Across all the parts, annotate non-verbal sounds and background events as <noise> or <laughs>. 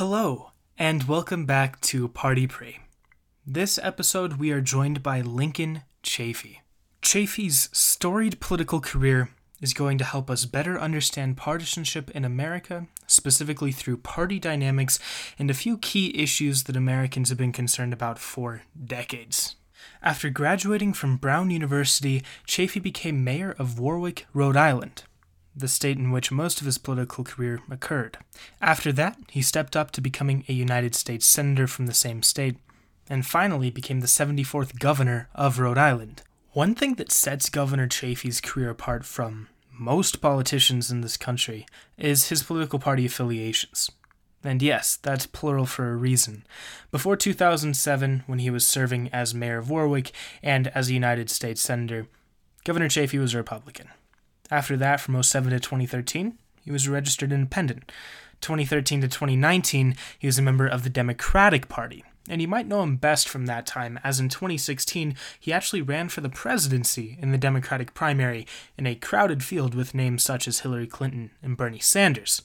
Hello, and welcome back to Party Pray. This episode, we are joined by Lincoln Chafee. Chafee's storied political career is going to help us better understand partisanship in America, specifically through party dynamics and a few key issues that Americans have been concerned about for decades. After graduating from Brown University, Chafee became mayor of Warwick, Rhode Island, the state in which most of his political career occurred. After that, he stepped up to becoming a United States Senator from the same state, and finally became the 74th governor of Rhode Island. One thing that sets Governor Chafee's career apart from most politicians in this country is his political party affiliations. And yes, that's plural for a reason. Before 2007, when he was serving as mayor of Warwick and as a United States Senator, Governor Chafee was a Republican. After that, from 07 to 2013, he was a registered independent. 2013 to 2019, he was a member of the Democratic Party. And you might know him best from that time, as in 2016, he actually ran for the presidency in the Democratic primary in a crowded field with names such as Hillary Clinton and Bernie Sanders.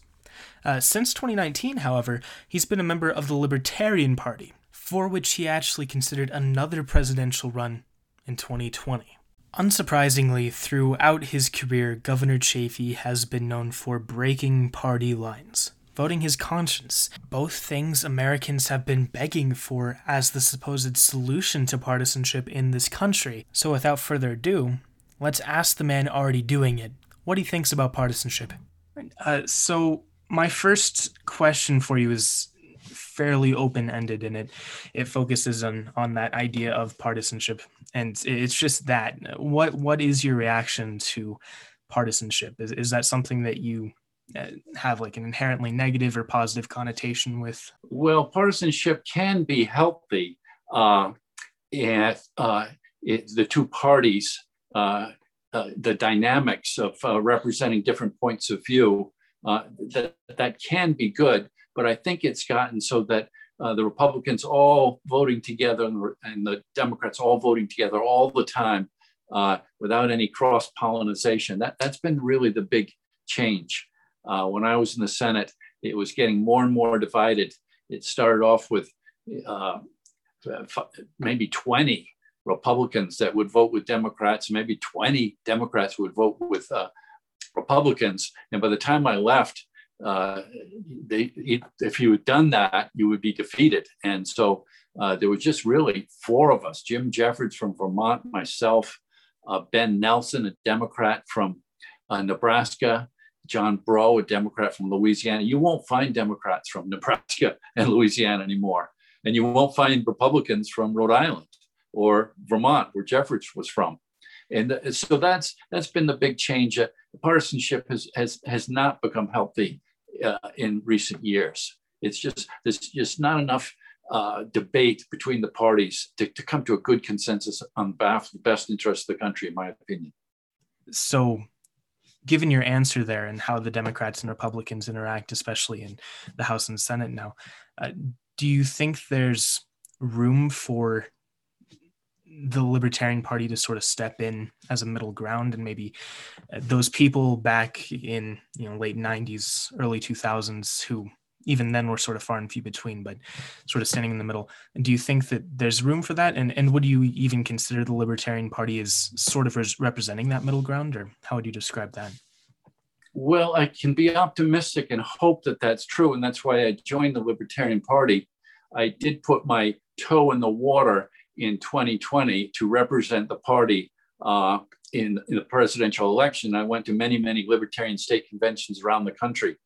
Uh, since 2019, however, he's been a member of the Libertarian Party, for which he actually considered another presidential run in 2020. Unsurprisingly, throughout his career, Governor Chafee has been known for breaking party lines, voting his conscience, both things Americans have been begging for as the supposed solution to partisanship in this country. So, without further ado, let's ask the man already doing it what he thinks about partisanship. Uh, so, my first question for you is fairly open ended and it it focuses on on that idea of partisanship and it's just that what what is your reaction to partisanship? Is, is that something that you uh, have like an inherently negative or positive connotation with? Well partisanship can be healthy uh, and uh, it, the two parties uh, uh, the dynamics of uh, representing different points of view that, that can be good but I think it's gotten so that uh, the Republicans all voting together and the, and the, Democrats all voting together all the time uh, without any cross pollination. That, that's been really the big change. Uh, when I was in the Senate, it was getting more and more divided. It started off with uh, maybe 20 Republicans that would vote with Democrats, maybe 20 Democrats would vote with uh, Republicans. And by the time I left, uh, they, if you had done that, you would be defeated. And so uh, there was just really four of us Jim Jeffords from Vermont, myself, uh, Ben Nelson, a Democrat from uh, Nebraska, John Breaux, a Democrat from Louisiana. You won't find Democrats from <laughs> Nebraska and Louisiana anymore. And you won't find Republicans from Rhode Island or Vermont, where Jeffords was from. And uh, so that's that's been the big change. Uh, partisanship has has has not become healthy uh, in recent years. It's just there's just not enough uh, debate between the parties to, to come to a good consensus on behalf of the best interest of the country, in my opinion. So, given your answer there and how the Democrats and Republicans interact, especially in the House and Senate now, uh, do you think there's room for the Libertarian Party to sort of step in as a middle ground, and maybe uh, those people back in you know late '90s, early 2000s who even then were sort of far and few between, but sort of standing in the middle. Do you think that there's room for that? And and would you even consider the Libertarian Party as sort of representing that middle ground, or how would you describe that? Well, I can be optimistic and hope that that's true, and that's why I joined the Libertarian Party. I did put my toe in the water in 2020 to represent the party uh, in, in, the presidential election. I went to many, many libertarian state conventions around the country,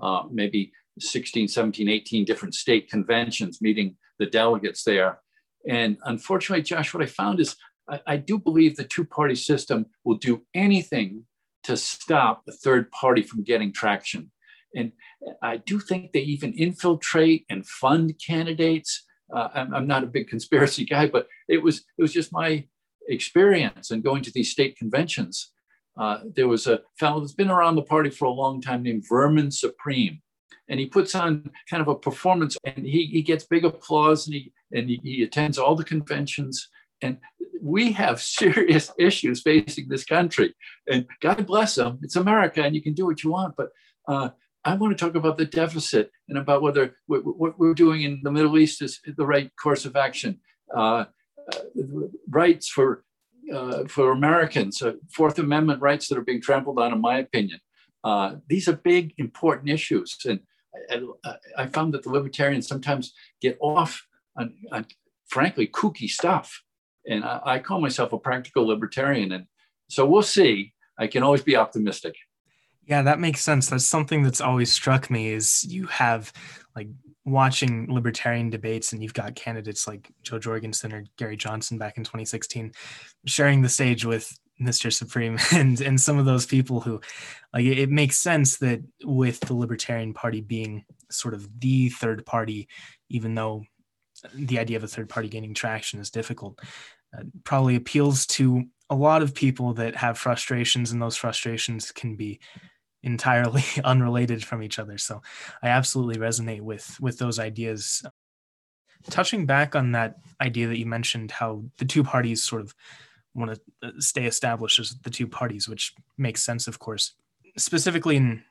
uh, maybe 16, 17, 18 different state conventions, meeting the delegates there. And unfortunately, Josh, what I found is I, I do believe the two party system will do anything to stop a third party from getting traction. And I do think they even infiltrate and fund candidates uh, I'm, I'm, not a big conspiracy guy, but it was it was just my experience and going to these state conventions. Uh, there was a fellow that's been around the party for a long time named Vermin Supreme, and he puts on kind of a performance, and he, he gets big applause, and he and he, he attends all the conventions. And we have serious <laughs> issues facing this country, and God bless them. It's America, and you can do what you want, but uh, I want to talk about the deficit and about whether what we're doing in the Middle East is the right course of action. Uh, rights for uh, for Americans, uh, Fourth Amendment rights that are being trampled on, in my opinion. Uh, these are big, important issues, and I, I, found that the libertarians sometimes get off on, on frankly kooky stuff. And I, I call myself a practical libertarian, and so we'll see. I can always be optimistic. Yeah, that makes sense. That's something that's always struck me is you have like watching libertarian debates and you've got candidates like Jo Jorgensen or Gary Johnson back in 2016 sharing the stage with Mr. Supreme <laughs> and and some of those people who like it, makes sense that with the Libertarian Party being sort of the third party, even though the idea of a third party gaining traction is difficult, uh, probably appeals to a lot of people that have frustrations and those frustrations can be entirely <laughs> unrelated from each other. So I absolutely resonate with with those ideas. Touching back on that idea that you mentioned, how the two parties sort of want to uh, stay established as the two parties, which makes sense, of course. Specifically in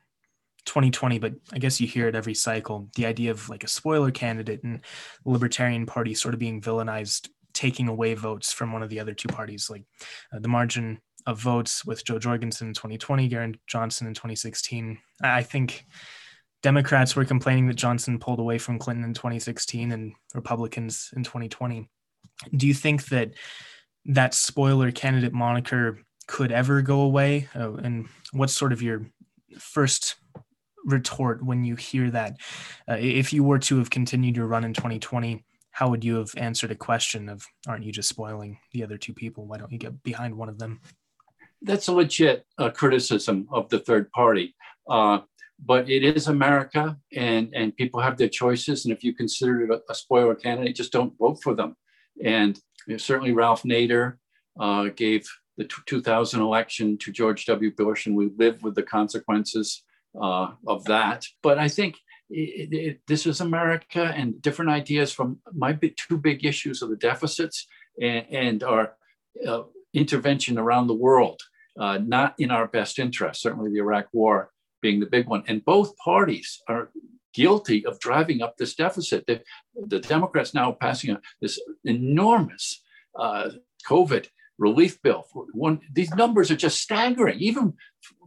2020, but I guess you hear it every cycle. The idea of like a spoiler candidate and Libertarian Party sort of being villainized, taking away votes from one of the other two parties, like uh, the margin of votes with Jo Jorgensen in 2020, Gary Johnson in 2016. I think Democrats were complaining that Johnson pulled away from Clinton in 2016 and Republicans in 2020. Do you think that that spoiler candidate moniker could ever go away? Uh, and what's sort of your first retort when you hear that? Uh, if you were to have continued your run in 2020, how would you have answered a question of, aren't you just spoiling the other two people? Why don't you get behind one of them? That's a legit uh, criticism of the third party. Uh, but it is America, and and people have their choices. And if you consider it a, a spoiler candidate, just don't vote for them. And you know, certainly Ralph Nader uh, gave the t- 2000 election to George W. Bush, and we live with the consequences uh, of that. But I think it, it, this is America, and different ideas from my two big issues of the deficits and, and our uh, intervention around the world, uh, not in our best interest, certainly the Iraq War being the big one. And both parties are guilty of driving up this deficit. The, the Democrats now passing a, this enormous uh, COVID relief bill. One, these numbers are just staggering. Even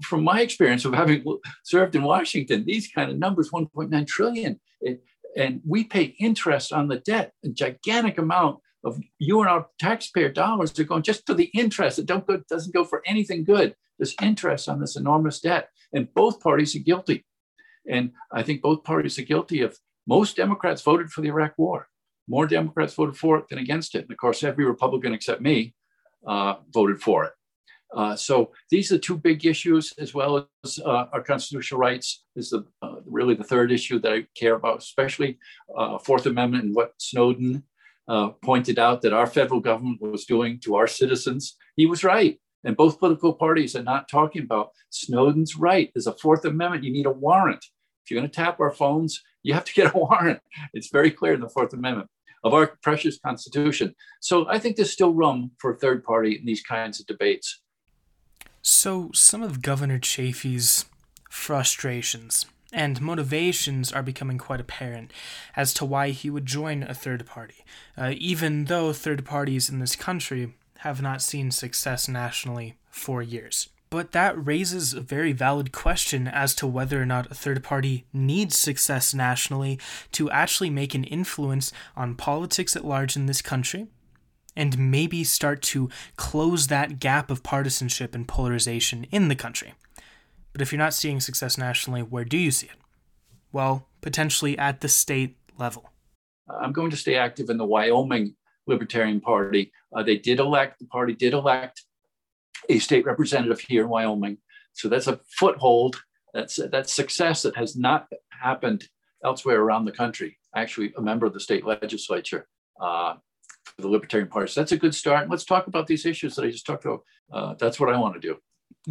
from my experience of having served in Washington, these kind of numbers, 1.9 trillion, it, and we pay interest on the debt, a gigantic amount of you and our taxpayer dollars are going just to the interest. It don't go, doesn't go for anything good. This interest on this enormous debt, and both parties are guilty. And I think both parties are guilty of. Most Democrats voted for the Iraq War. More Democrats voted for it than against it. And of course, every Republican except me uh, voted for it. Uh, so these are two big issues, as well as uh, our constitutional rights. Is the uh, really the third issue that I care about, especially uh, Fourth Amendment and what Snowden uh, pointed out that our federal government was doing to our citizens, he was right. And both political parties are not talking about Snowden's right. There's a Fourth Amendment. You need a warrant. If you're going to tap our phones, you have to get a <laughs> warrant. It's very clear in the Fourth Amendment of our precious Constitution. So I think there's still room for a third party in these kinds of debates. So some of Governor Chafee's frustrations and motivations are becoming quite apparent as to why he would join a third party, uh, even though third parties in this country have not seen success nationally for years. But that raises a very valid question as to whether or not a third party needs success nationally to actually make an influence on politics at large in this country and maybe start to close that gap of partisanship and polarization in the country. But if you're not seeing success nationally, where do you see it? Well, potentially at the state level. I'm going to stay active in the Wyoming Libertarian Party. Uh, they did elect, the party did elect a state representative here in Wyoming. So that's a foothold. That's, that's success that has not happened elsewhere around the country. Actually, a member of the state legislature uh, for the Libertarian Party. So that's a good start. Let's talk about these issues that I just talked about. Uh, that's what I want to do.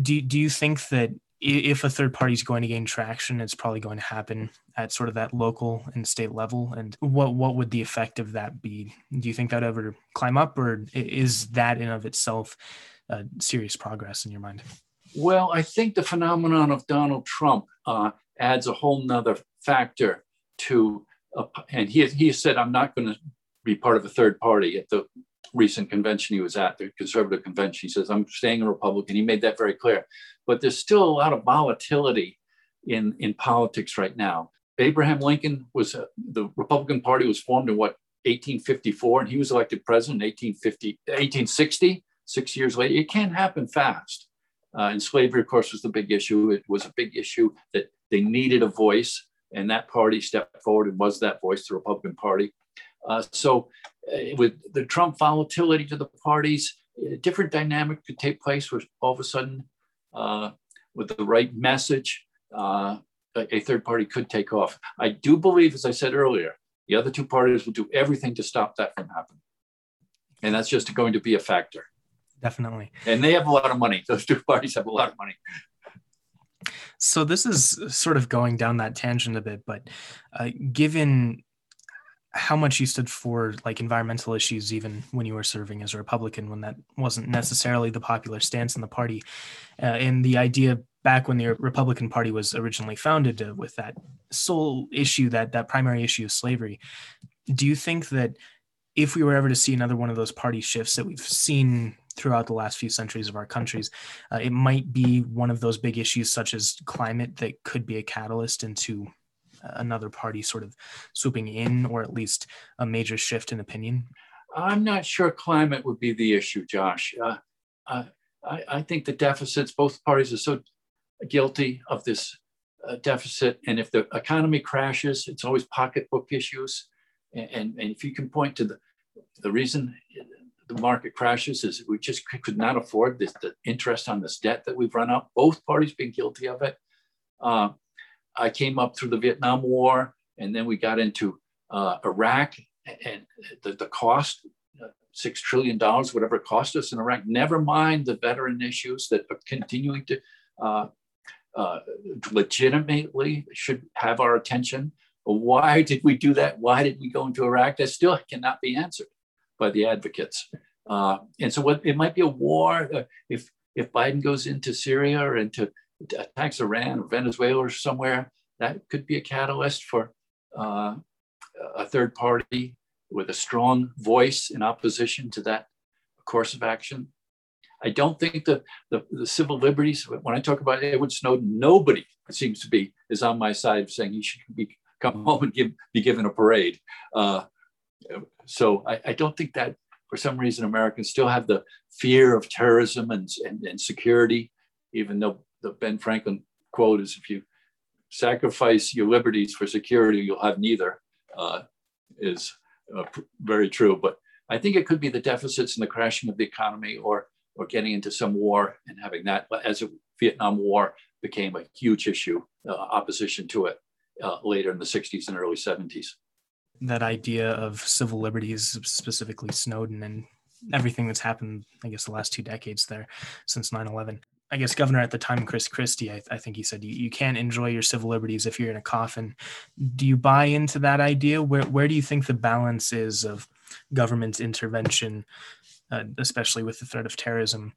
Do, do you think that if a third party is going to gain traction, it's probably going to happen at sort of that local and state level. And what what would the effect of that be? Do you think that ever climb up, or is that in of itself uh, serious progress in your mind? Well, I think the phenomenon of Donald Trump uh, adds a whole nother factor to, a, and he, he said, I'm not going to be part of a third party at the recent convention he was at, the conservative convention. He says, I'm staying a Republican. He made that very clear. But there's still a lot of volatility in, in politics right now. Abraham Lincoln was, uh, the Republican Party was formed in what, 1854, and he was elected president in 1850, 1860, six years later. It can't happen fast. Uh, and slavery, of course, was the big issue. It was a big issue that they needed a voice, and that party stepped forward and was that voice, the Republican Party. Uh, so, uh, with the Trump volatility to the parties, a different dynamic could take place where all of a sudden, uh, with the right message, uh, a third party could take off. I do believe, as I said earlier, the other two parties will do everything to stop that from happening. And that's just going to be a factor. Definitely. And they have a lot of money. Those two parties have a lot of money. So this is sort of going down that tangent a bit, but uh, given how much you stood for like environmental issues even when you were serving as a republican when that wasn't necessarily the popular stance in the party. Uh, and the idea back when the republican party was originally founded uh, with that sole issue that that primary issue of slavery do you think that if we were ever to see another one of those party shifts that we've seen throughout the last few centuries of our countries uh, it might be one of those big issues such as climate that could be a catalyst into another party sort of swooping in, or at least a major shift in opinion? I'm not sure climate would be the issue, Josh. Uh, I, I, think the deficits, both parties are so guilty of this uh, deficit. And if the economy crashes, it's always pocketbook issues. And, and, and, if you can point to the, the reason the market crashes is we just could not afford this, the interest on this debt that we've run up, both parties being guilty of it. I came up through the Vietnam War, and then we got into uh, Iraq, and the, the cost, uh, six trillion dollars, whatever it cost us in Iraq. Never mind the veteran issues that are continuing to uh, uh, legitimately should have our attention. Why did we do that? Why did we go into Iraq? That still cannot be answered by the advocates. Uh, and so, what it might be a war uh, if if Biden goes into Syria or into attacks Iran or Venezuela or somewhere, that could be a catalyst for uh, a third party with a strong voice in opposition to that course of action. I don't think that the, the civil liberties, when I talk about Edward Snowden, nobody seems to be is on my side saying he should be come <laughs> home and give, be given a parade. Uh, so I, I, don't think that for some reason Americans still have the fear of terrorism and, and, and security, even though the Ben Franklin quote is if you sacrifice your liberties for security, you'll have neither, uh, is uh, very true. But I think it could be the deficits and the crashing of the economy or, or getting into some war and having that, as the Vietnam War became a huge issue, uh, opposition to it uh, later in the 60s and early 70s. That idea of civil liberties, specifically Snowden and everything that's happened, I guess, the last two decades there since 9 11. I guess governor at the time, Chris Christie, I, I think he said you, you can't enjoy your civil liberties if you're in a coffin. Do you buy into that idea? Where where do you think the balance is of government intervention, uh, especially with the threat of terrorism,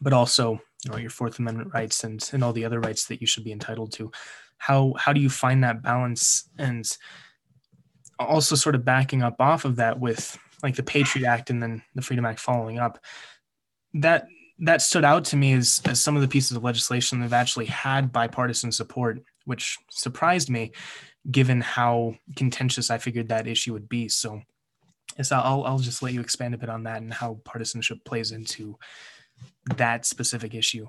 but also you know, your Fourth Amendment rights and and all the other rights that you should be entitled to? How how do you find that balance and also sort of backing up off of that with like the Patriot Act and then the Freedom Act following up? That that stood out to me as, as some of the pieces of legislation that have actually had bipartisan support, which surprised me given how contentious I figured that issue would be. So yes, I'll, I'll just let you expand a bit on that and how partisanship plays into that specific issue.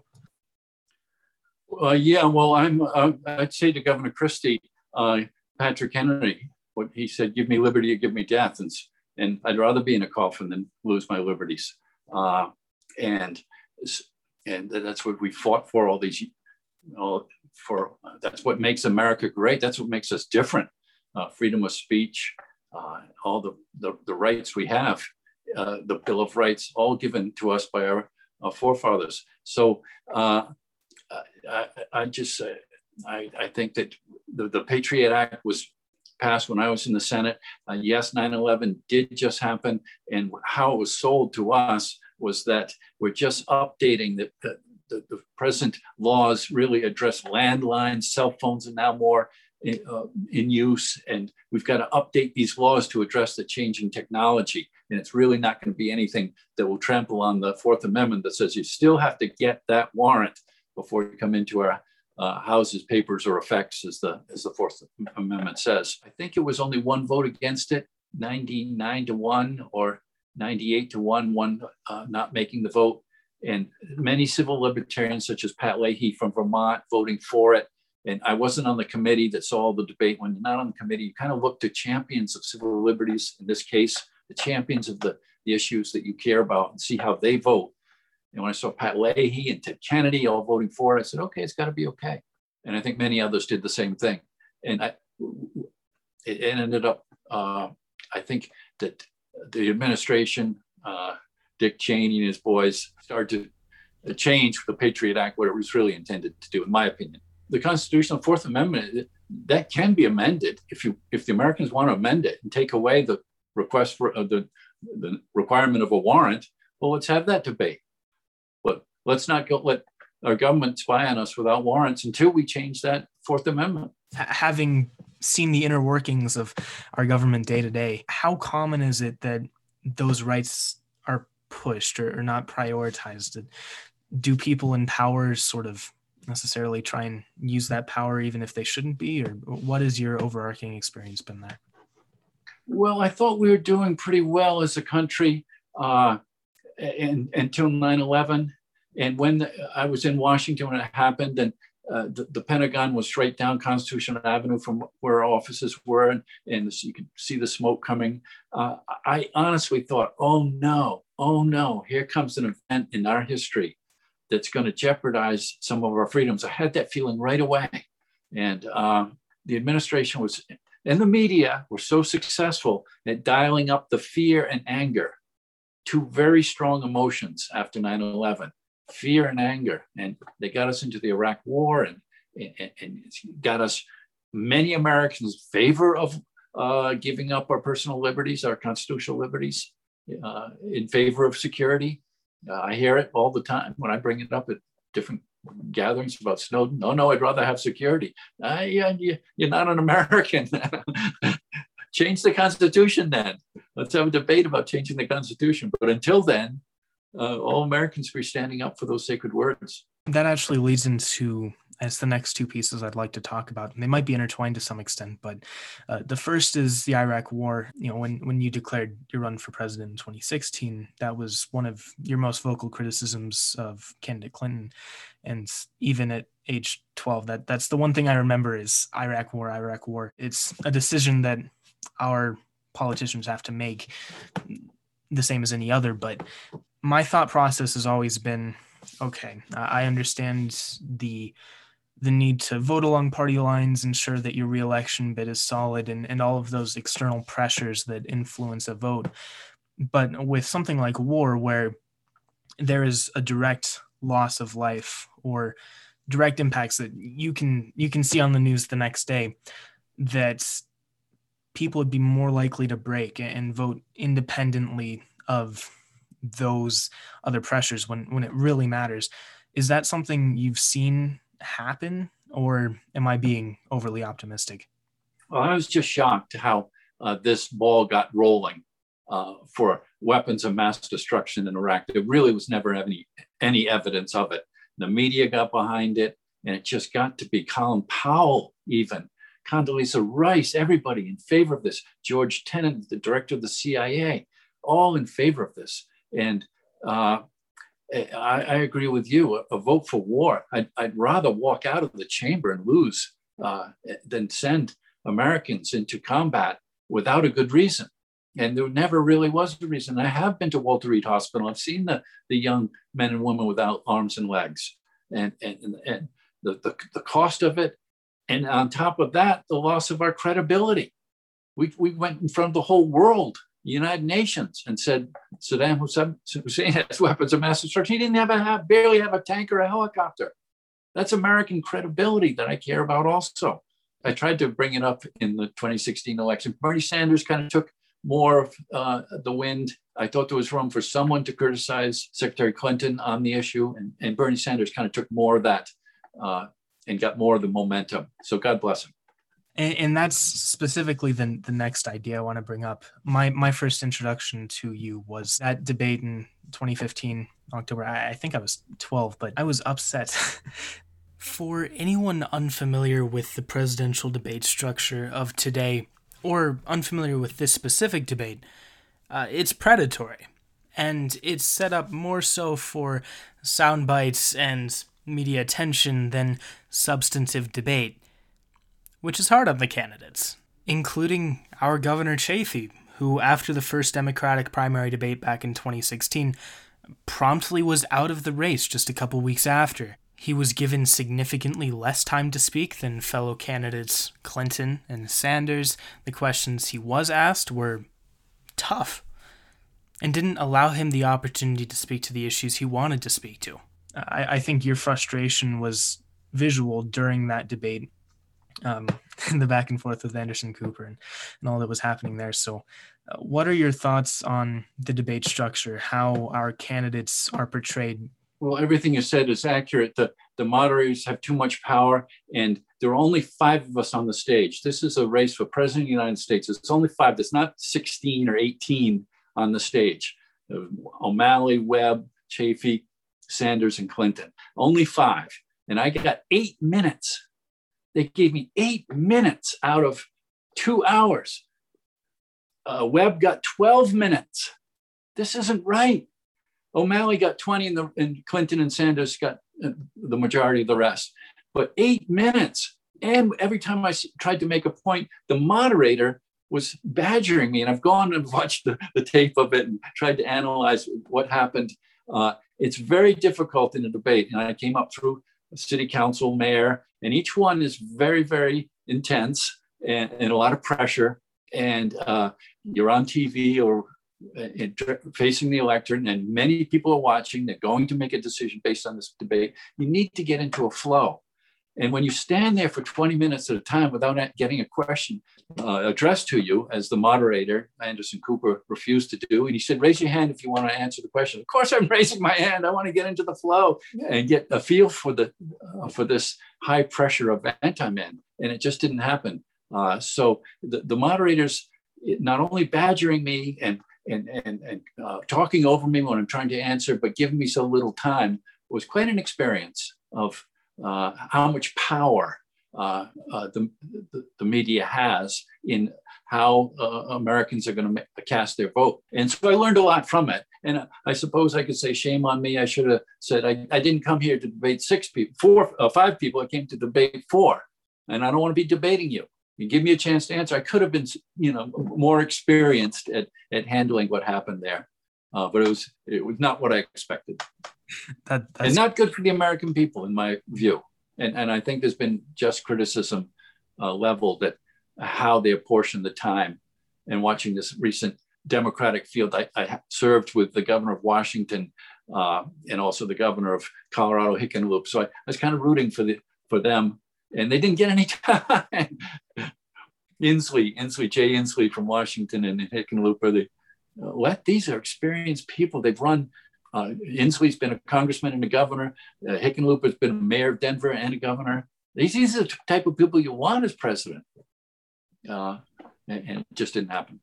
Uh, yeah, well, I'm. Uh, I'd say to Governor Christie, uh, Patrick Henry, what he said: "Give me liberty, or give me death," and, and I'd rather be in a coffin than lose my liberties. Uh, and and that's what we fought for all these, you know, for that's what makes America great. That's what makes us different. Uh, freedom of speech, uh, all the, the, the, rights we have, uh, the Bill of Rights, all given to us by our, our forefathers. So uh, I, I, just, uh, I, I think that the, the Patriot Act was passed when I was in the Senate. Uh, yes, 9 11 did just happen. And how it was sold to us was that we're just updating the, the, the, the, present laws really address landlines, cell phones are now more in, uh, in use, and we've got to update these laws to address the changing technology. And it's really not going to be anything that will trample on the Fourth Amendment that says you still have to get that warrant before you come into our uh, houses, papers, or effects, as the as the Fourth Amendment says. I think it was only one vote against it, 99 to one or 98 to one, one uh, not making the vote, and many civil libertarians, such as Pat Leahy from Vermont, voting for it. And I wasn't on the committee that saw the debate. When you're not on the committee, you kind of look to champions of civil liberties. In this case, the champions of the, the issues that you care about, and see how they vote. And when I saw Pat Leahy and Ted Kennedy all voting for it, I said, okay, it's got to be okay. And I think many others did the same thing. And I, it ended up, uh, I think that the administration, uh, Dick Cheney and his boys started to change the Patriot Act what it was really intended to do, in my opinion. The Constitutional Fourth Amendment that can be amended if you if the Americans want to amend it and take away the request for uh, the the requirement of a warrant. Well, let's have that debate. But let's not go let our government spy on us without warrants until we change that Fourth Amendment. Having seen the inner workings of our government day to day, how common is it that those rights are pushed or, or not prioritized? Do people in power sort of necessarily try and use that power even if they shouldn't be? Or what has your overarching experience been there? Well, I thought we were doing pretty well as a country uh, in, until 9 11. And when the, I was in Washington when it happened, and uh, the, the, Pentagon was straight down Constitution Avenue from where our offices were, and, and you could see the smoke coming. Uh, I honestly thought, oh no, oh no, here comes an event in our history that's going to jeopardize some of our freedoms. I had that feeling right away. And uh, the administration was, and the media were so successful at dialing up the fear and anger, two very strong emotions after 9 11 fear and anger. And they got us into the Iraq War and, and, and got us, many Americans, in favor of uh, giving up our personal liberties, our constitutional liberties, uh, in favor of security. Uh, I hear it all the time when I bring it up at different gatherings about Snowden. No, no, I'd rather have security. Uh, yeah, you, you're not an American. <laughs> Change the Constitution then. Let's have a debate about changing the Constitution. But until then, uh, all Americans be standing up for those sacred words. That actually leads into as the next two pieces I'd like to talk about. And they might be intertwined to some extent, but uh, the first is the Iraq War. You know, when when you declared your run for president in 2016, that was one of your most vocal criticisms of candidate Clinton, and even at age 12, that that's the one thing I remember is Iraq War, Iraq War. It's a decision that our politicians have to make the same as any other, but my thought process has always been okay i understand the the need to vote along party lines ensure that your reelection bid is solid and, and all of those external pressures that influence a vote. But with something like war where there is a direct loss of life or direct impacts that you can you can see on the news the next day that people would be more likely to break and vote independently of those other pressures when when it really matters. Is that something you've seen happen or am i being overly optimistic? Well i was just shocked how uh, this ball got rolling uh, for weapons of mass destruction in iraq. There really was never any any evidence of it. The media got behind it and it just got to be colin powell even. Condoleezza Rice, everybody in favor of this. George Tenet, the director of the CIA, all in favor of this. And uh, I, I, agree with you. A, a vote for war. I'd, I'd, rather walk out of the chamber and lose uh, than send Americans into combat without a good reason. And there never really was a reason. I have been to Walter Reed Hospital. I've seen the, the young men and women without arms and legs, and, and, and the, the, the cost of it. And on top of that, the loss of our credibility. We, we went in front of the whole world United Nations and said Saddam Hussein has weapons of mass destruction. He didn't have a have, barely have a tank or a helicopter. That's American credibility that I care about also. I tried to bring it up in the 2016 election. Bernie Sanders kind of took more of uh, the wind. I thought there was room for someone to criticize Secretary Clinton on the issue, and, and Bernie Sanders kind of took more of that uh, and got more of the momentum. So God bless him. And, and, that's specifically the, the next idea I want to bring up. My my first introduction to you was that debate in 2015 October. I, I think I was 12, but I was upset. <laughs> For anyone unfamiliar with the presidential debate structure of today, or unfamiliar with this specific debate, uh, it's predatory. And it's set up more so for sound bites and media attention than substantive debate, which is hard on the candidates, including our Governor Chafee, who, after the first Democratic primary debate back in 2016, promptly was out of the race just a couple weeks after. He was given significantly less time to speak than fellow candidates Clinton and Sanders. The questions he was asked were tough and didn't allow him the opportunity to speak to the issues he wanted to speak to. I, I think your frustration was visual during that debate, um, <laughs> the back and forth with Anderson Cooper and, and all that was happening there. So, uh, what are your thoughts on the debate structure, how our candidates are portrayed well, everything you said is accurate. The, the moderators have too much power, and there are only five of us on the stage. This is a race for president of the United States. It's only five. There's not 16 or 18 on the stage. O'Malley, Webb, Chafee, Sanders, and Clinton. Only five. And I got eight minutes. They gave me eight minutes out of two hours. Uh, Webb got 12 minutes. This isn't right. O'Malley got 20 and, the, and Clinton and Sanders got uh, the majority of the rest. But eight minutes. And every time I tried to make a point, the moderator was badgering me. And I've gone and watched the, the tape of it and tried to analyze what happened. Uh, it's very difficult in a debate. And I came up through city council, mayor, and each one is very, very intense and, and a lot of pressure. And uh, you're on TV or facing the electorate, and many people are watching. They're going to make a decision based on this debate. You need to get into a flow. And when you stand there for 20 minutes at a time without getting a question uh, addressed to you, as the moderator, Anderson Cooper, refused to do, and he said, Raise your hand if you want to answer the question. Of course, I'm <laughs> raising my hand. I want to get into the flow and get a feel for, the, uh, for this high pressure event I'm in. And it just didn't happen. Uh, so the, the moderators, not only badgering me and and, and, and uh, talking over me when I'm trying to answer, but giving me so little time was quite an experience of uh, how much power uh, uh the, the, media has in how uh, Americans are going to cast their vote. And so I learned a lot from it. And I suppose I could say, shame on me. I should have said, I, I didn't come here to debate six people, four, uh, five people. I came to debate four. And I don't want to be debating you you give me a chance to answer. I could have been, you know, more experienced at, at handling what happened there, uh, but it was it was not what I expected, <laughs> that, and not good for the American people, in my view. And and I think there's been just criticism uh, leveled at how they apportion the time. And watching this recent Democratic field, I, I served with the governor of Washington uh, and also the governor of Colorado, Hickenlooper. So I, I was kind of rooting for the for them and they didn't get any <laughs> time. Inslee, Inslee, Jay Inslee from Washington and the Hickenlooper, they, what? These are experienced people. They've run, uh, Inslee's been a congressman and a governor. Uh, Hickenlooper's been a mayor of Denver and a governor. These, these are the type of people you want as president. Uh, and, and, it just didn't happen.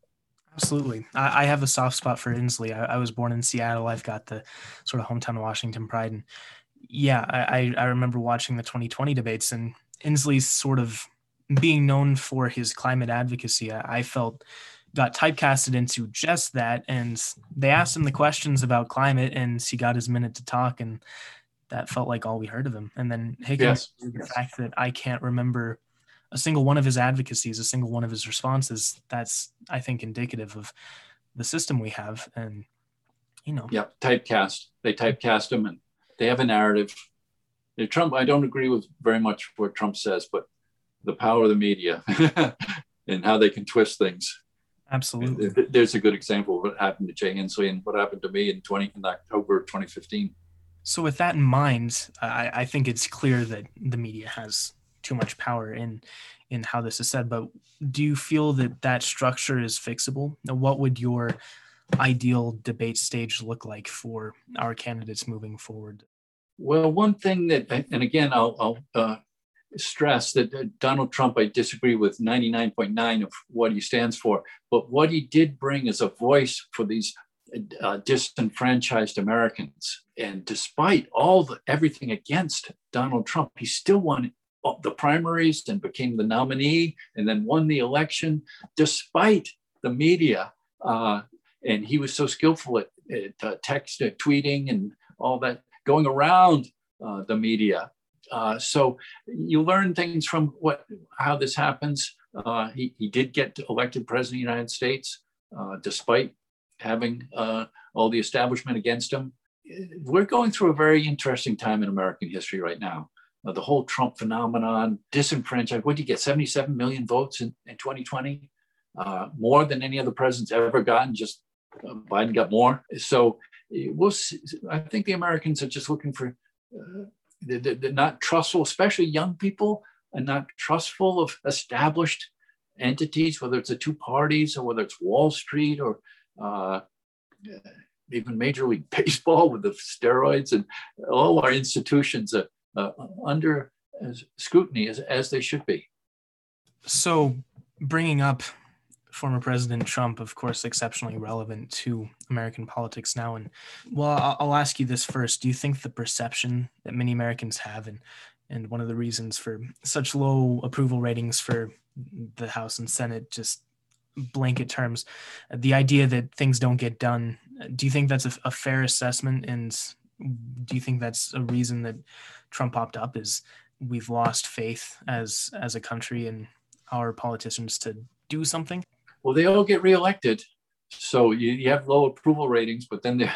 Absolutely. I, I, have a soft spot for Inslee. I, I, was born in Seattle. I've got the sort of hometown Washington pride. And yeah, I, I remember watching the 2020 debates and Inslee's sort of being known for his climate advocacy, I, I felt got typecasted into just that. And they asked him the questions about climate, and he got his minute to talk, and that felt like all we heard of him. And then Higgins, yes. the yes. fact that I can't remember a single one of his advocacies, a single one of his responses, that's I think indicative of the system we have. And you know, yeah, typecast. They typecast him, and they have a narrative Trump, I don't agree with very much what Trump says, but the power of the media <laughs> and how they can twist things. Absolutely. There's a good example of what happened to Jay Inslee and what happened to me in 20 in October 2015. So with that in mind, I, I think it's clear that the media has too much power in in how this is said, but do you feel that that structure is fixable? What would your ideal debate stage look like for our candidates moving forward? Well, one thing that, and again, I'll, I'll uh, stress that Donald Trump, I disagree with 99.9 of what he stands for, but what he did bring is a voice for these uh, disenfranchised Americans. And despite all the everything against Donald Trump, he still won the primaries and became the nominee, and then won the election, despite the media. Uh, and he was so skillful at, at uh, text, at tweeting, and all that, going around uh, the media. Uh, so you learn things from what how this happens. Uh, he, he did get elected president of the United States, uh, despite having uh, all the establishment against him. We're going through a very interesting time in American history right now. Uh, the whole Trump phenomenon, disenfranchised. What did you get? 77 million votes in, in 2020, uh, more than any other president's ever gotten. Just Biden got more. So we'll. See. I think the Americans are just looking for. They're, they're not trustful, especially young people, and not trustful of established entities, whether it's the two parties or whether it's Wall Street or uh, even Major League <laughs> Baseball with the steroids, and all our institutions are uh, under scrutiny as, as they should be. So, bringing up former President Trump, of course, exceptionally relevant to American politics now. And well, I'll, ask you this first: Do you think the perception that many Americans have, and and one of the reasons for such low approval ratings for the House and Senate, just blanket terms, the idea that things don't get done. Do you think that's a, a fair assessment? And do you think that's a reason that Trump popped up? Is we've lost faith as as a country and our politicians to do something? Well, they all get reelected. So you, you have low approval ratings, but then <laughs> they,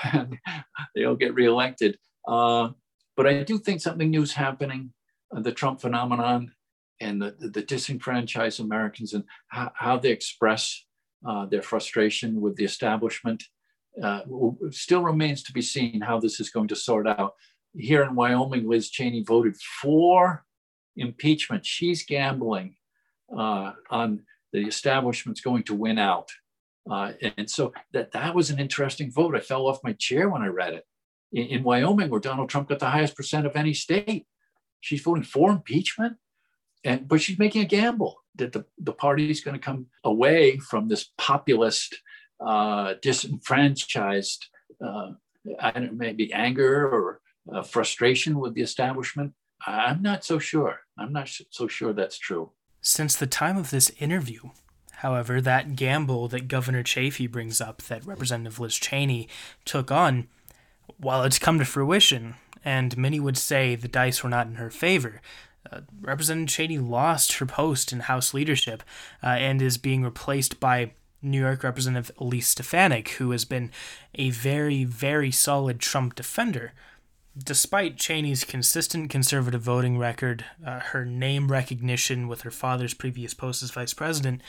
they all get reelected. Uh, but I do think something new is happening. Uh, the Trump phenomenon and the, the, the disenfranchised Americans and how, how they express uh, their frustration with the establishment. Uh, still remains to be seen how this is going to sort out. Here in Wyoming, Liz Cheney voted for impeachment. She's gambling uh, on the establishment's going to win out. Uh, and so that, that was an interesting vote. I fell off my chair when I read it. In, in Wyoming, where Donald Trump got the highest percent of any state, she's voting for impeachment and but she's making a gamble that the, the party is going to come away from this populist, uh, disenfranchised, uh, maybe anger or uh, frustration with the establishment. I'm not so sure. I'm not so sure that's true. Since the time of this interview, however, that gamble that Governor Chafee brings up that Representative Liz Cheney took on, while it's come to fruition, and many would say the dice were not in her favor, uh, Representative Cheney lost her post in House leadership uh, and is being replaced by New York Representative Elise Stefanik, who has been a very, very solid Trump defender. Despite Cheney's consistent conservative voting record, uh, her name recognition with her father's previous post as vice president,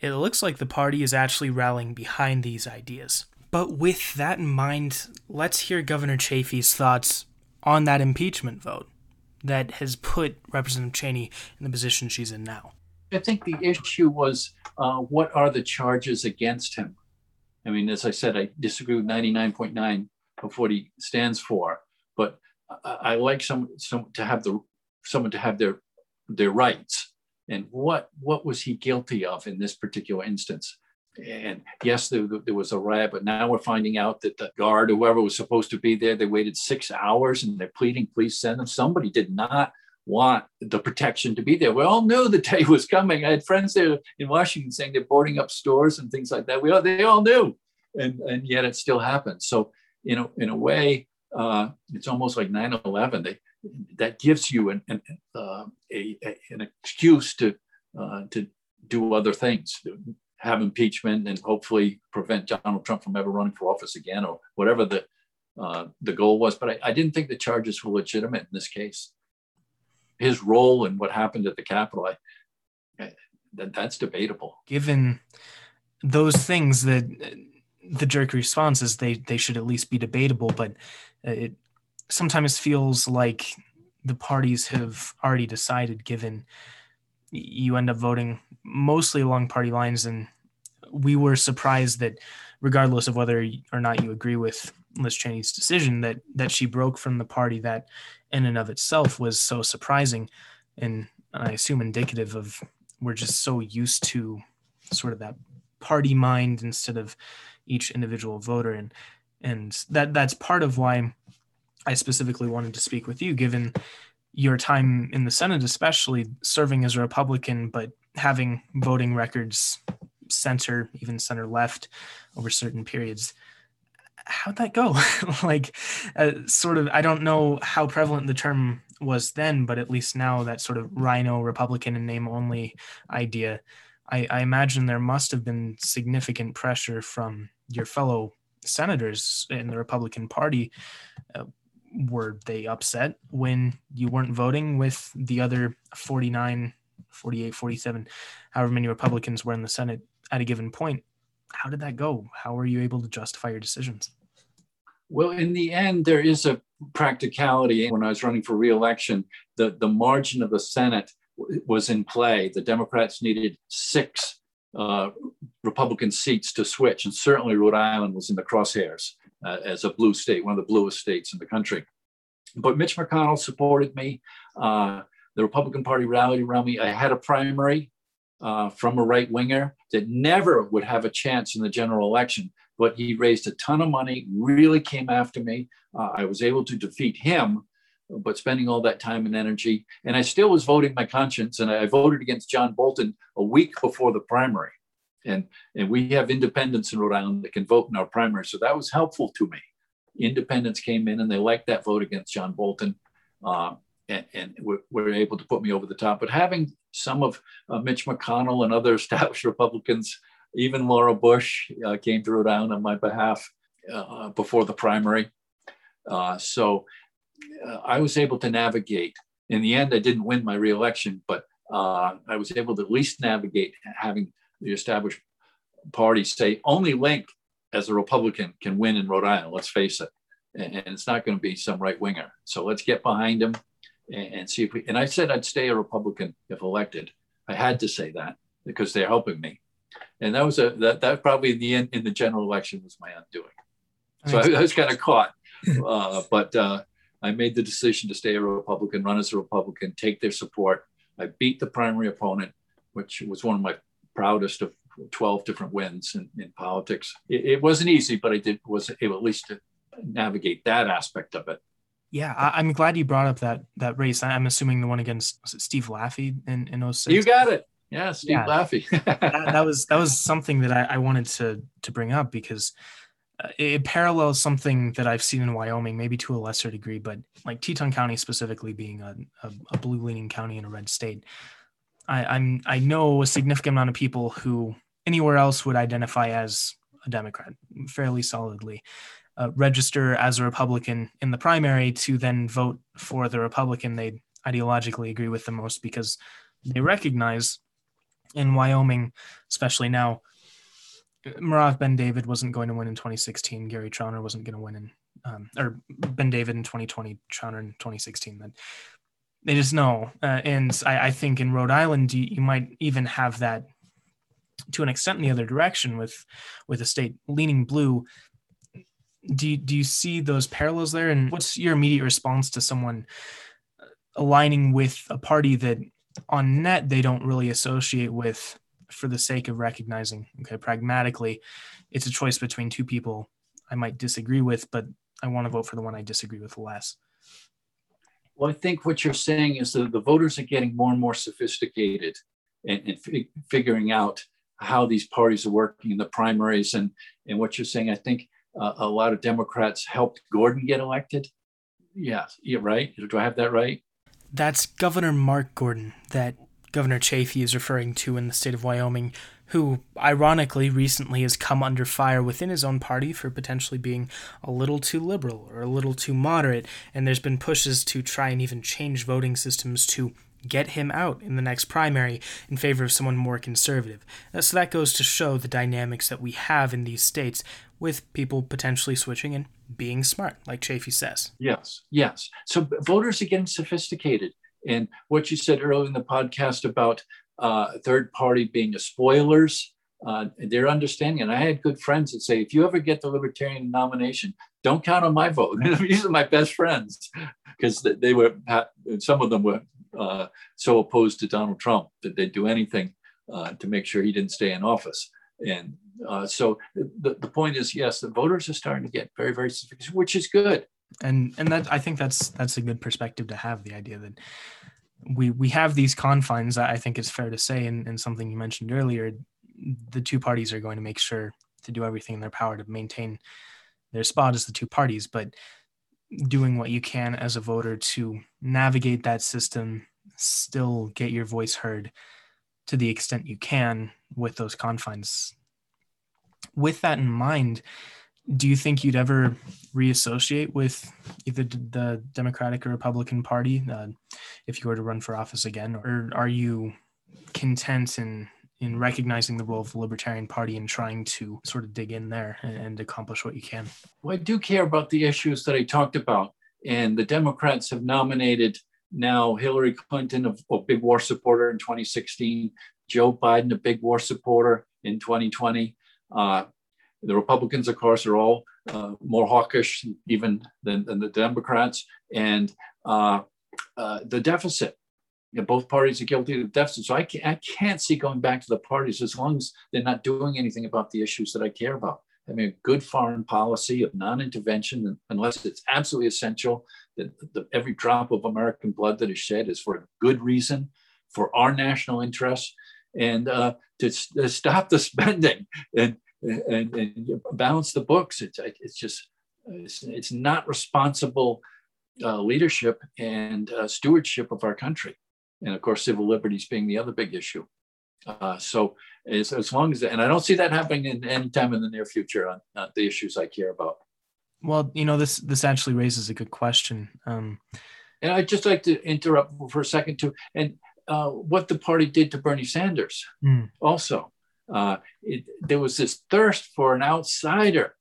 it looks like the party is actually rallying behind these ideas. But with that in mind, let's hear Governor Chafee's thoughts on that impeachment vote that has put Representative Cheney in the position she's in now? I think the issue was uh, what are the charges against him? I mean, as I said, I disagree with 99.9 of what he stands for, I, I like some, some to have the someone to have their their rights. And what what was he guilty of in this particular instance? And yes, there, there, was a riot, but now we're finding out that the guard, whoever was supposed to be there, they waited six hours and they're pleading, please send them. Somebody did not want the protection to be there. We all knew the day was coming. I had friends there in Washington saying they're boarding up stores and things like that. We all, they all knew, and, and yet it still happened. So, you know, in a way, uh, it's almost like 9/11. They, that gives you an an, uh, a, a, an excuse to uh, to do other things, have impeachment and hopefully prevent Donald Trump from ever running for office again or whatever the uh, the goal was. But I, I, didn't think the charges were legitimate in this case. His role in what happened at the Capitol, I, I, that, that's debatable. Given those things that the jerk responses, they they should at least be debatable. But it sometimes feels like the parties have already decided, given you end up voting mostly along party lines. And we were surprised that, regardless of whether or not you agree with Liz Cheney's decision, that that she broke from the party that, in and of itself, was so surprising, and I assume indicative of we're just so used to sort of that party mind instead of each individual voter and and that that's part of why I specifically wanted to speak with you given your time in the Senate especially serving as a Republican but having voting records center even center left over certain periods. How'd that go? <laughs> Like uh, sort of I don't know how prevalent the term was then but at least now that sort of RINO Republican and name only idea I, I imagine there must have been significant pressure from your fellow senators in the Republican Party. Uh, were they upset when you weren't voting with the other 49, 48, 47, however many Republicans were in the Senate at a given point? How did that go? How were you able to justify your decisions? Well, in the end, there is a practicality. When I was running for reelection, the, the margin of the Senate was in play. The Democrats needed six uh, Republican seats to switch, and certainly Rhode Island was in the crosshairs uh, as a blue state, one of the bluest states in the country. But Mitch McConnell supported me. Uh, the Republican Party rallied around me. I had a primary uh, from a right winger that never would have a chance in the general election, but he raised a ton of money, really came after me. Uh, I was able to defeat him but spending all that time and energy. And I still was voting my conscience, and I voted against John Bolton a week before the primary. And, and we have independents in Rhode Island that can vote in our primary. So that was helpful to me. Independents came in and they liked that vote against John Bolton. Uh, and, and were, were, able to put me over the top. But having some of uh, Mitch McConnell and other <laughs> established Republicans, even Laura Bush, uh, came to Rhode Island on my behalf uh, before the primary. Uh, so uh, I was able to navigate. In the end, I didn't win my reelection, but uh, I was able to at least navigate having the established party say only Linc as a Republican can win in Rhode Island. Let's face it, and, and it's not going to be some right winger. So let's get behind him and, and, see if we. And I said I'd stay a Republican if elected. I had to say that because they're helping me, and that was a that that probably in the end in the general election was my undoing. So I, I was kind of caught, uh, but uh, I made the decision to stay a Republican, run as a Republican, take their support. I beat the primary opponent, which was one of my proudest of 12 different wins in, in politics. It, it, wasn't easy, but I did was able at least to navigate that aspect of it. Yeah, I, am glad you brought up that that race. I'm assuming the one against Steve Laffey in, in 06. You got it. Yeah, Steve yeah. Laffey. <laughs> that, that, was that was something that I, I wanted to to bring up because it parallels something that I've seen in Wyoming, maybe to a lesser degree, but like Teton County specifically being a, a, a blue leaning county in a red state. I, I'm I know a significant amount of people who anywhere else would identify as a Democrat fairly solidly, uh, register as a Republican in the primary to then vote for the Republican they ideologically agree with the most because they recognize in Wyoming, especially now, Merav Ben David wasn't going to win in 2016. Gary Trauner wasn't going to win in, um, or Ben David in 2020, Trauner in 2016. That they just know. Uh, and I, I, think in Rhode Island, you, you, might even have that to an extent in the other direction with with a state leaning blue. Do you, do you see those parallels there? And what's your immediate response to someone aligning with a party that on net they don't really associate with for the sake of recognizing, okay, pragmatically, it's a choice between two people I might disagree with, but I want to vote for the one I disagree with less. Well, I think what you're saying is that the voters are getting more and more sophisticated and, and f- figuring out how these parties are working in the primaries. And, and what you're saying, I think uh, a lot of Democrats helped Gordon get elected. Yeah, you're right. Do I have that right? That's Governor Mark Gordon that Governor Chafee is referring to in the state of Wyoming, who, ironically, recently has come under fire within his own party for potentially being a little too liberal or a little too moderate, and there's been pushes to try and even change voting systems to get him out in the next primary in favor of someone more conservative. Uh, so that goes to show the dynamics that we have in these states with people potentially switching and being smart, like Chafee says. Yes, yes. So voters are getting sophisticated And what you said earlier in the podcast about uh, third party being a spoilers, uh, they're understanding. And I had good friends that say, if you ever get the Libertarian nomination, don't count on my vote. <laughs> These are my best friends because they were, some of them were uh, so opposed to Donald Trump that they'd do anything uh, to make sure he didn't stay in office. And uh, so the, the point is, yes, the voters are starting to get very, very specific, which is good. And and that I think that's that's a good perspective to have. The idea that we we have these confines. I think it's fair to say, and, and something you mentioned earlier, the two parties are going to make sure to do everything in their power to maintain their spot as the two parties, but doing what you can as a voter to navigate that system, still get your voice heard to the extent you can with those confines. With that in mind, do you think you'd ever reassociate with either the Democratic or Republican Party uh, if you were to run for office again, or are you content in in recognizing the role of the Libertarian Party and trying to sort of dig in there and, and accomplish what you can? Well, I do care about the issues that I talked about, and the Democrats have nominated now Hillary Clinton, a, a big war supporter in 2016, Joe Biden, a big war supporter in 2020. Uh, the Republicans, of course, are all uh, more hawkish even than, than the Democrats. And uh, uh, the deficit, you know, both parties are guilty of deficit. So I can't, I can't see going back to the parties as long as they're not doing anything about the issues that I care about. I mean, a good foreign policy of non-intervention, unless it's absolutely essential that the, every drop of American blood that is shed is for a good reason, for our national interests, and uh, to, to, stop the <laughs> spending and, and, and, balance the books. It's, it's just, it's, it's not responsible uh, leadership and uh, stewardship of our country. And of course, civil liberties being the other big issue. Uh, so as, as long as, and I don't see that happening in any time in the near future on, on the issues I care about. Well, you know, this this actually raises a good question. Um, and I'd just like to interrupt for a second too, and uh, what the party did to Bernie Sanders mm. also. Uh, it, there was this thirst for an outsider,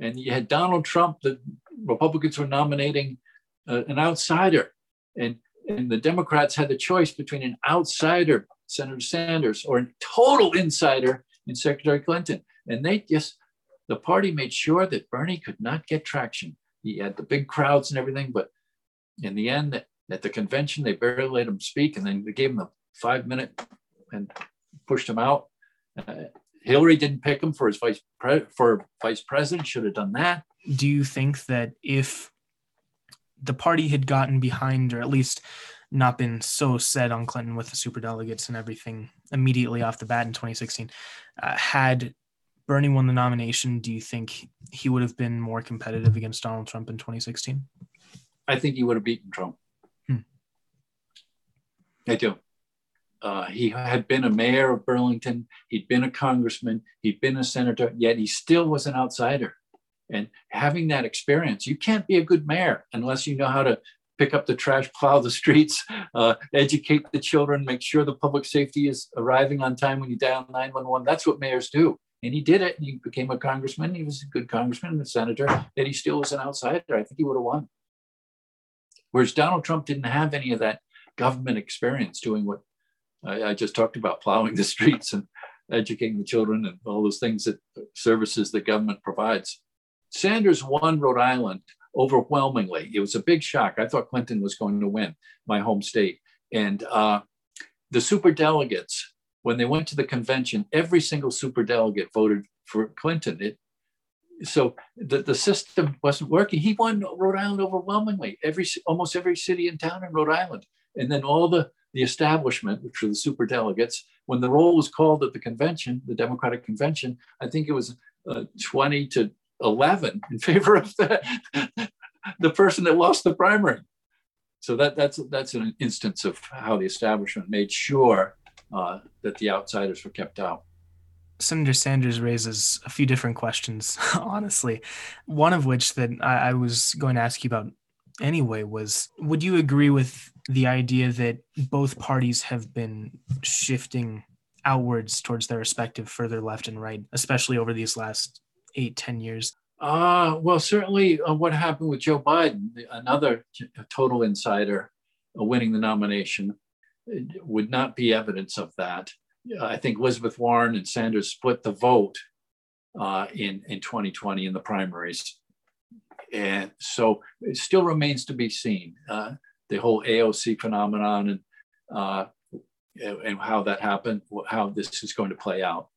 and you had Donald Trump. The Republicans were nominating uh, an outsider, and and the Democrats had the choice between an outsider Senator Sanders or a total insider in Secretary Clinton. And they just, the party made sure that Bernie could not get traction. He had the big crowds and everything, but in the end, at the convention, they barely let him speak, and then they gave him a five minute and pushed him out. Uh, Hillary didn't pick him for his vice pre- for vice president. Should have done that. Do you think that if the party had gotten behind, or at least not been so set on Clinton with the super delegates and everything immediately off the bat in 2016. Uh, had Bernie won the nomination, do you think he would have been more competitive against Donald Trump in 2016? I think he would have beaten Trump. Hmm. I do. Uh, he had been a mayor of Burlington. He'd been a congressman. He'd been a senator, yet he still was an outsider. And having that experience, you can't be a good mayor unless you know how to pick up the trash, plow the streets, <laughs> uh, educate the children, make sure the public safety is arriving on time when you dial 911. That's what mayors do. And he did it. And he became a congressman. He was a good congressman and a senator, yet he still was an outsider. I think he would have won. Whereas Donald Trump didn't have any of that government experience doing what I, I just talked about, plowing the <laughs> streets and educating the children and all those things that services the government provides. Sanders won Rhode Island overwhelmingly. It was a big shock. I thought Clinton was going to win my home state. And uh, the super delegates, when they went to the convention, every single super delegate voted for Clinton. It, so the, the system wasn't working. He won Rhode Island overwhelmingly, every almost every city and town in Rhode Island. And then all the, the establishment, which were the super delegates, when the roll was called at the convention, the Democratic convention, I think it was uh, 20 to 11 in <laughs> favor of the, the person that lost the primary. So that, that's, that's an instance of how the establishment made sure uh, that the outsiders were kept out. Senator Sanders raises a few different questions, <laughs> honestly. One of which that I, I was going to ask you about anyway was Would you agree with the idea that both parties have been shifting outwards towards their respective further left and right, especially over these last eight, ten years? Uh, well, certainly uh, what happened with Joe Biden, another total insider, winning the nomination would not be evidence of that. I think Elizabeth Warren and Sanders split the vote uh, in, in 2020 in the primaries. And so it still remains to be seen uh, the whole AOC phenomenon and, uh, and how that happened, how this is going to play out.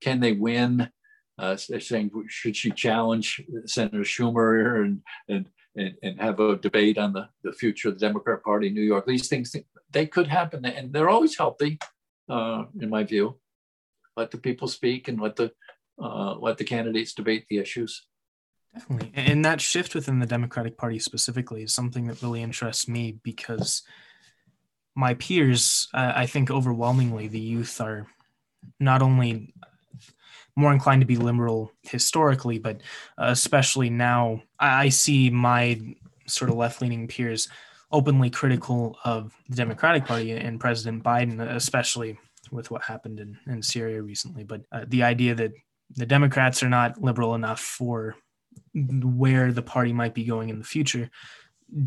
Can they win? Uh, they're saying, should she challenge Senator Schumer and, and, and, and have a debate on the, the future of the Democrat Party in New York? These things, they could happen, and they're always healthy, uh, in my view. Let the people speak and let the uh, let the candidates debate the issues. Definitely, and that shift within the Democratic Party specifically is something that really interests me because my peers, uh, I think, overwhelmingly, the youth are not only more inclined to be liberal historically, but uh, especially now, I see my sort of left leaning peers openly critical of the Democratic Party and President Biden, especially with what happened in, in Syria recently. But uh, the idea that the Democrats are not liberal enough for where the party might be going in the future,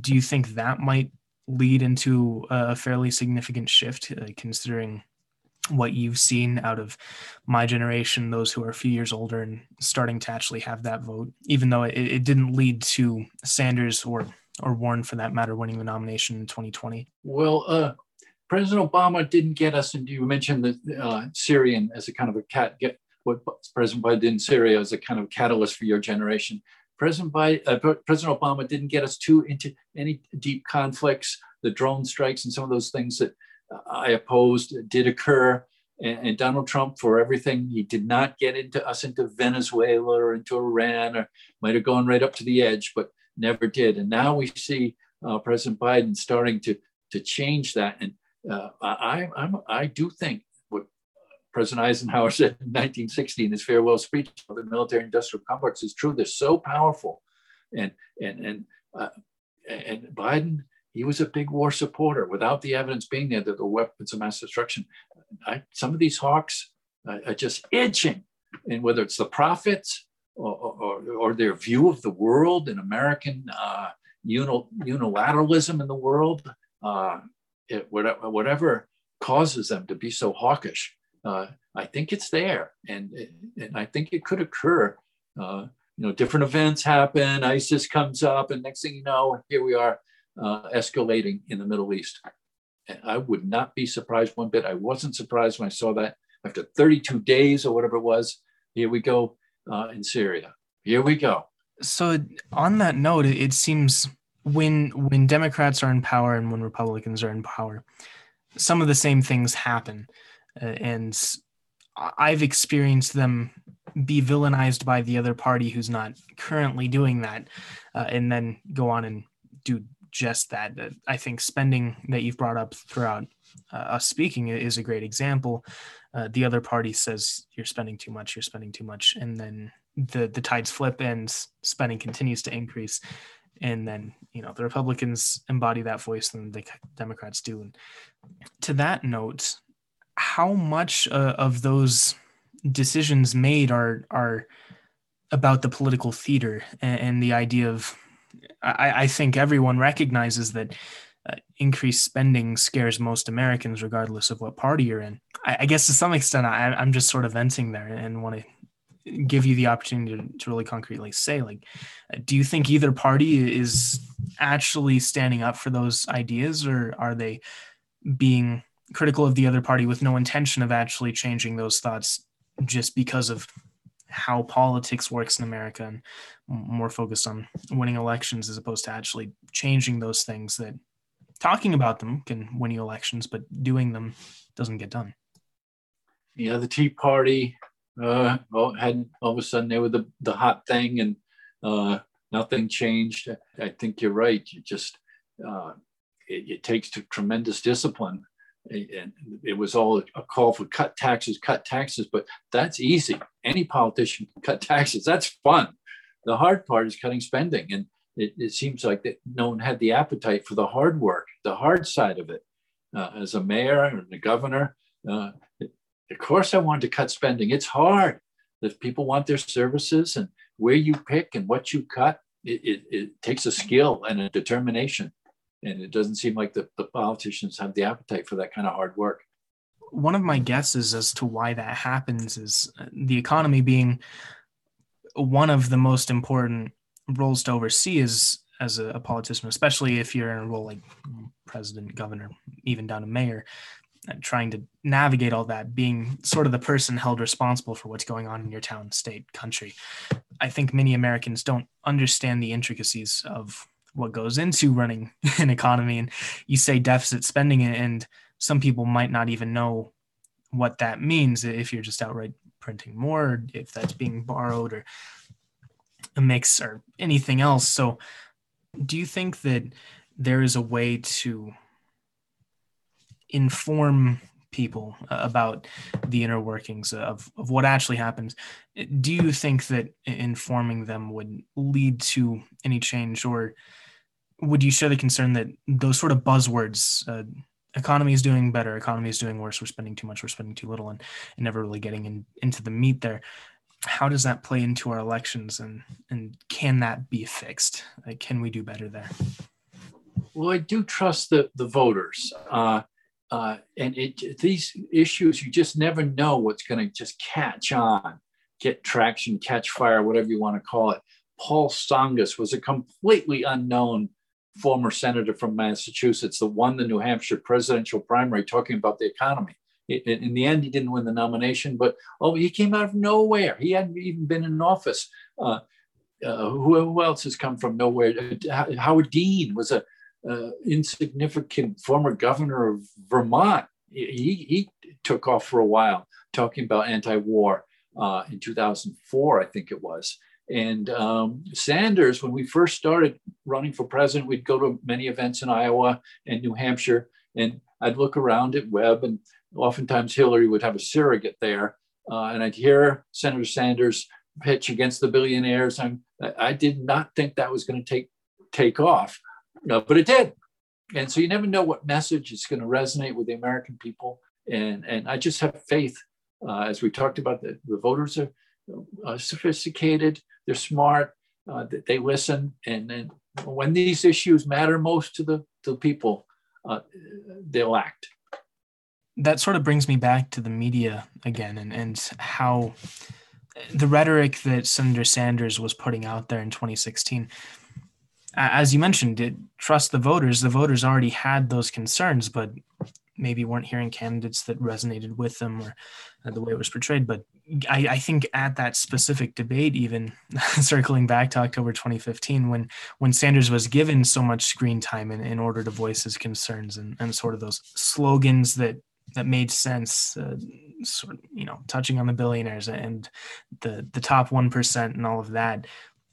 do you think that might lead into a fairly significant shift, uh, considering what you've seen out of my generation, those who are a few years older and starting to actually have that vote, even though it, it didn't lead to Sanders or or Warren for that matter winning the nomination in 2020? Well, uh, President Obama didn't get us, and you mentioned the uh, Syrian as a kind of a cat. Get what President Biden did in Syria as a kind of catalyst for your generation. President Biden, uh, President Obama didn't get us too into any deep conflicts. The drone strikes and some of those things that I opposed did occur. And, and, Donald Trump, for everything, he did not get into us into Venezuela or into Iran, or might have gone right up to the edge, but never did. And now we see uh, President Biden starting to to change that. And uh, I I'm, I do think President Eisenhower said in 1960 in his farewell speech, the military-industrial complex is true. They're so powerful, and and and uh, and Biden. He was a big war supporter. Without the evidence being there that the weapons of mass destruction, I, some of these hawks are just itching. And whether it's the profits or, or, or their view of the world and American uh, unilateralism in the world, uh, it, whatever, whatever, causes them to be so hawkish, uh, I think it's there, and and I think it could occur. Uh, you know, different events happen. ISIS comes up, and next thing you know, here we are uh, escalating in the Middle East. And I would not be surprised one bit. I wasn't surprised when I saw that after 32 days or whatever it was. Here we go uh, in Syria. Here we go. So on that note, it seems when when Democrats are in power and when Republicans are in power, some of the same things happen, and I've experienced them be villainized by the other party who's not currently doing that, uh, and then go on and do just that. I think spending that you've brought up throughout uh, us speaking is a great example uh, the other party says you're spending too much, you're spending too much, and then the the tides flip and spending continues to increase, and then you know the Republicans embody that voice and the Democrats do. And to that note, how much uh, of those decisions made are are about the political theater and, and the idea of I, I think everyone recognizes that uh, increased spending scares most Americans, regardless of what party you're in. I, I guess to some extent, I, am just sort of venting there and want to give you the opportunity to, to really concretely say, like, uh, do you think either party is actually standing up for those ideas, or are they being critical of the other party with no intention of actually changing those thoughts just because of how politics works in America and more focused on winning elections as opposed to actually changing those things that talking about them can win you elections, but doing them doesn't get done. Yeah, the Tea Party uh, had all of a sudden they were the, the hot thing and uh, nothing changed. I think you're right. You just, uh, it, it, takes tremendous discipline. And it was all a call for cut taxes, cut taxes, but that's easy. Any politician can cut taxes. That's fun. The hard part is cutting spending. And it, it seems like that no one had the appetite for the hard work, the hard side of it. Uh, as a mayor and a governor, uh, of course I wanted to cut spending. It's hard. If people want their services and where you pick and what you cut, it, it, it takes a skill and a determination. And it doesn't seem like the, the politicians have the appetite for that kind of hard work. One of my guesses as to why that happens is uh, the economy being one of the most important roles to oversee is as a, a, politician, especially if you're in a role like president, governor, even down to mayor, trying to navigate all that, being sort of the person held responsible for what's going on in your town, state, country. I think many Americans don't understand the intricacies of what goes into running <laughs> an economy. And you say deficit spending, and some people might not even know what that means if you're just outright printing more, if that's being borrowed or a mix or anything else. So, do you think that there is a way to inform people about the inner workings of, of what actually happens. Do you think that informing them would lead to any change, or would you share the concern that those sort of buzzwords, uh, economy is doing better, economy is doing worse, we're spending too much, we're spending too little, and, and never really getting in, into the meat there? How does that play into our elections, and and can that be fixed? Like, can we do better there? Well, I do trust the the voters. Uh, uh, and it, these issues, you just never know what's going to just catch on, get traction, catch fire, whatever you want to call it. Paul Tsongas was a completely unknown former senator from Massachusetts that won the New Hampshire presidential primary talking about the economy. In the end, he didn't win the nomination, but oh, he came out of nowhere. He hadn't even been in office. Uh, uh, who, else has come from nowhere? Uh, Howard Dean was a uh, insignificant former governor of Vermont. He, he took off for a while talking about anti war uh, in 2004, I think it was. And um, Sanders, when we first started running for president, we'd go to many events in Iowa and New Hampshire, and I'd look around at Webb, and oftentimes Hillary would have a surrogate there, uh, and I'd hear Senator Sanders pitch against the billionaires. I'm, I did not think that was going to take take off. No, but it did. And so you never know what message is going to resonate with the American people. And, and I just have faith, uh, as we talked about, the, the voters are uh, sophisticated, they're smart, uh, they listen. And, and when these issues matter most to the, to people, uh, they'll act. That sort of brings me back to the media again and, and how the rhetoric that Senator Sanders was putting out there in 2016 as you mentioned, it, trust the voters. The voters already had those concerns, but maybe weren't hearing candidates that resonated with them or uh, the way it was portrayed. But I, I, think at that specific debate, even <laughs> circling back to October 2015, when when Sanders was given so much screen time in, in order to voice his concerns and, and sort of those slogans that that made sense, uh, sort of, you know, touching on the billionaires and the the top one percent and all of that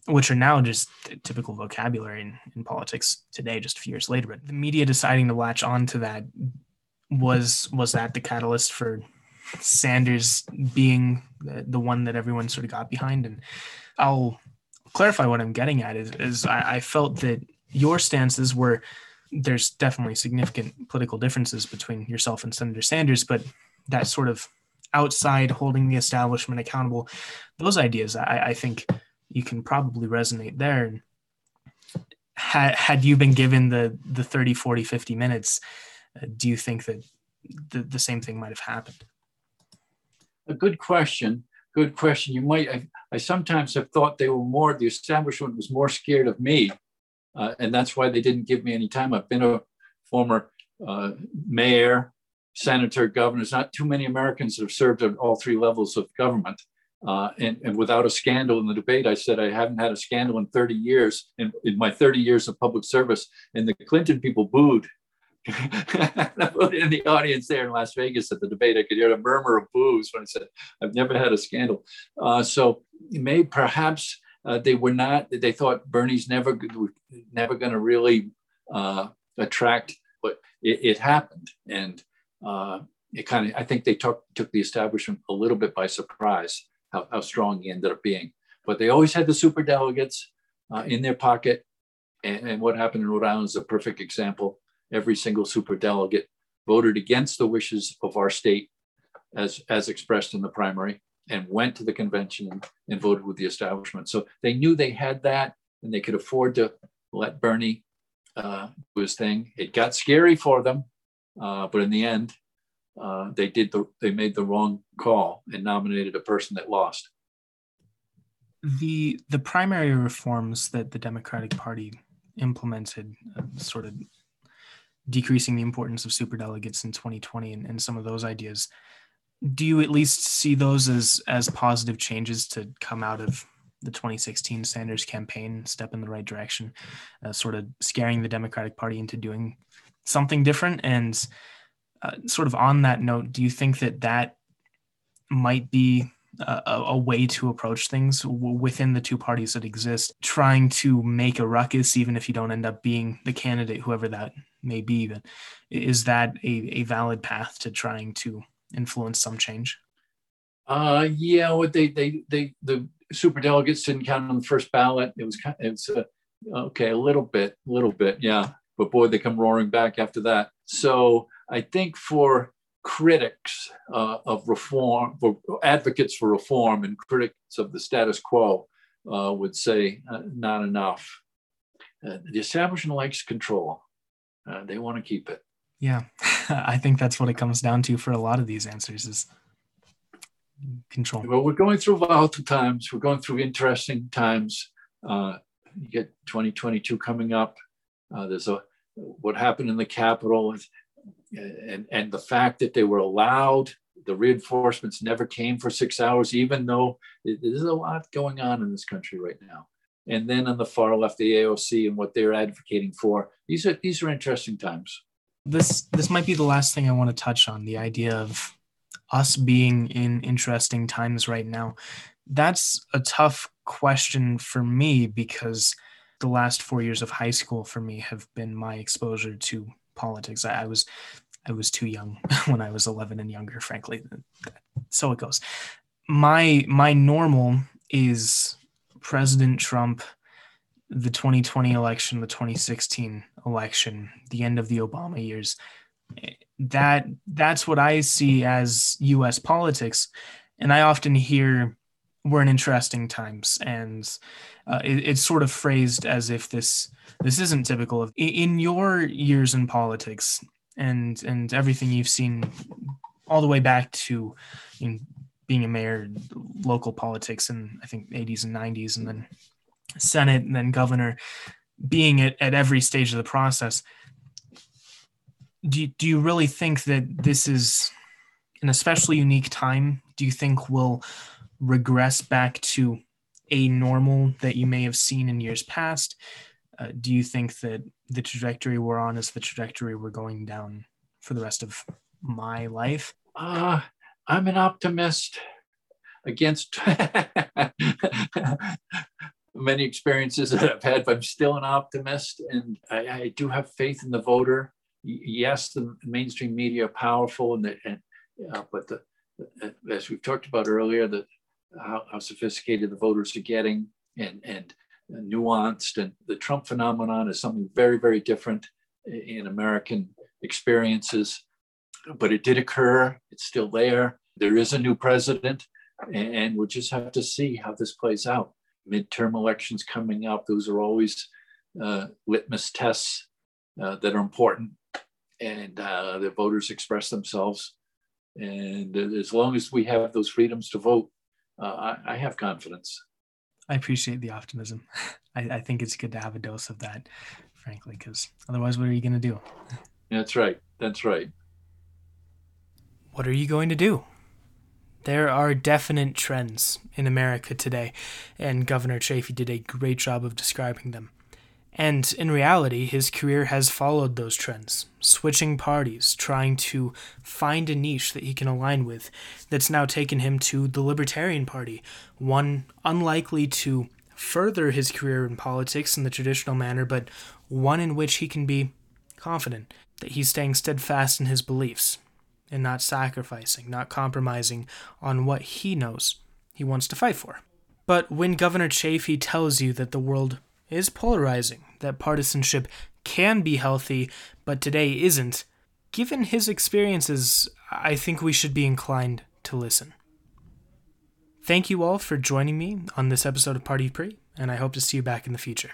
which are now just typical vocabulary in, in politics today, just a few years later. But the media deciding to latch on to that was was that the catalyst for Sanders being the, one that everyone sort of got behind? And I'll clarify what I'm getting at is, is I, I felt that your stances were there's definitely significant political differences between yourself and Senator Sanders, but that sort of outside holding the establishment accountable, those ideas I, I think you can probably resonate there. Had, had you been given the, the 30, 40, 50 minutes, do you think that the, the same thing might have happened? A good question. Good question. You might, I, I sometimes have thought they were more, the establishment was more scared of me. Uh, and that's why they didn't give me any time. I've been a former uh, mayor, senator, governor. Not too many Americans that have served at all three levels of government. Uh, and, and, without a scandal in the debate, I said I haven't had a scandal in 30 years, in, in my 30 years of public service. And the Clinton people booed. In the audience there in Las Vegas at the debate, I could hear a murmur of boos when I said, I've never had a scandal. Uh, so may perhaps uh, they were not, they thought Bernie's never, never going to really uh, attract, but it, it happened. And uh, it kind of, I think they took, took the establishment a little bit by surprise how, how strong he ended up being. But they always had the super delegates uh, in their pocket. And, and, what happened in Rhode Island is a perfect example. Every single super delegate voted against the wishes of our state as, as expressed in the primary and went to the convention and, and voted with the establishment. So they knew they had that and they could afford to let Bernie uh, do his thing. It got scary for them, uh, but in the end, uh, they did the they made the wrong call and nominated a person that lost. The the primary reforms that the Democratic Party implemented, uh, sort of decreasing the importance of superdelegates in 2020 and, and some of those ideas, do you at least see those as as positive changes to come out of the 2016 Sanders campaign, step in the right direction, uh, sort of scaring the Democratic Party into doing something different. And uh, sort of on that note, do you think that that might be a, a, way to approach things within the two parties that exist, trying to make a ruckus, even if you don't end up being the candidate, whoever that may be? But is that a, a valid path to trying to influence some change? Uh, yeah, what they they they the super delegates didn't count on the first ballot. It was kind it's okay, a little bit, a little bit, yeah. But boy, they come roaring back after that. So I think for critics uh, of reform, for advocates for reform, and critics of the status quo uh, would say uh, not enough. Uh, the establishment likes control; uh, they want to keep it. Yeah, <laughs> I think that's what it comes down to for a lot of these answers is control? Well, we're going through volatile times. We're going through interesting times. Uh, you get 2022 coming up. Uh, there's a what happened in the Capitol, and and the fact that they were allowed. The reinforcements never came for six hours, even though there's a lot going on in this country right now. And then on the far left, the AOC and what they're advocating for. These are these are interesting times. This this might be the last thing I want to touch on. The idea of us being in interesting times right now? That's a tough question for me because the last four years of high school for me have been my exposure to politics. I, I was I was too young <laughs> when I was 11 and younger, frankly. So it goes. My my normal is President Trump, the 2020 election, the 2016 election, the end of the Obama years that that's what I see as U.S. politics, and I often hear we're in interesting times, and uh, it, it's sort of phrased as if this this isn't typical of in your years in politics and and everything you've seen all the way back to you know, being a mayor, local politics in I think 80s and 90s, and then Senate and then governor, being at, at every stage of the process do you, do you really think that this is an especially unique time? Do you think we'll regress back to a normal that you may have seen in years past? Uh, do you think that the trajectory we're on is the trajectory we're going down for the rest of my life? Uh, I'm an optimist against <laughs> many experiences that I've had, but I'm still an optimist. And I, I do have faith in the voter yes, the mainstream media are powerful, and, the, and uh, but the, as we've talked about earlier, that how, how, sophisticated the voters are getting and and nuanced, and the Trump phenomenon is something very very different in American experiences. But it did occur. It's still there. There is a new president, and we'll just have to see how this plays out. Midterm elections coming up; those are always uh, litmus tests uh, that are important and uh, the voters express themselves. And as long as we have those freedoms to vote, uh, I, I, have confidence. I appreciate the optimism. <laughs> I, I, think it's good to have a dose of that, frankly, because otherwise, what are you going to do? That's right. That's right. What are you going to do? There are definite trends in America today, and Governor Chafee did a great job of describing them. And in reality, his career has followed those trends, switching parties, trying to find a niche that he can align with, that's now taken him to the Libertarian Party, one unlikely to further his career in politics in the traditional manner, but one in which he can be confident that he's staying steadfast in his beliefs and not sacrificing, not compromising on what he knows he wants to fight for. But when Governor Chafee tells you that the world is polarizing, that partisanship can be healthy, but today isn't. Given his experiences, I think we should be inclined to listen. Thank you all for joining me on this episode of Party Pre, and I hope to see you back in the future.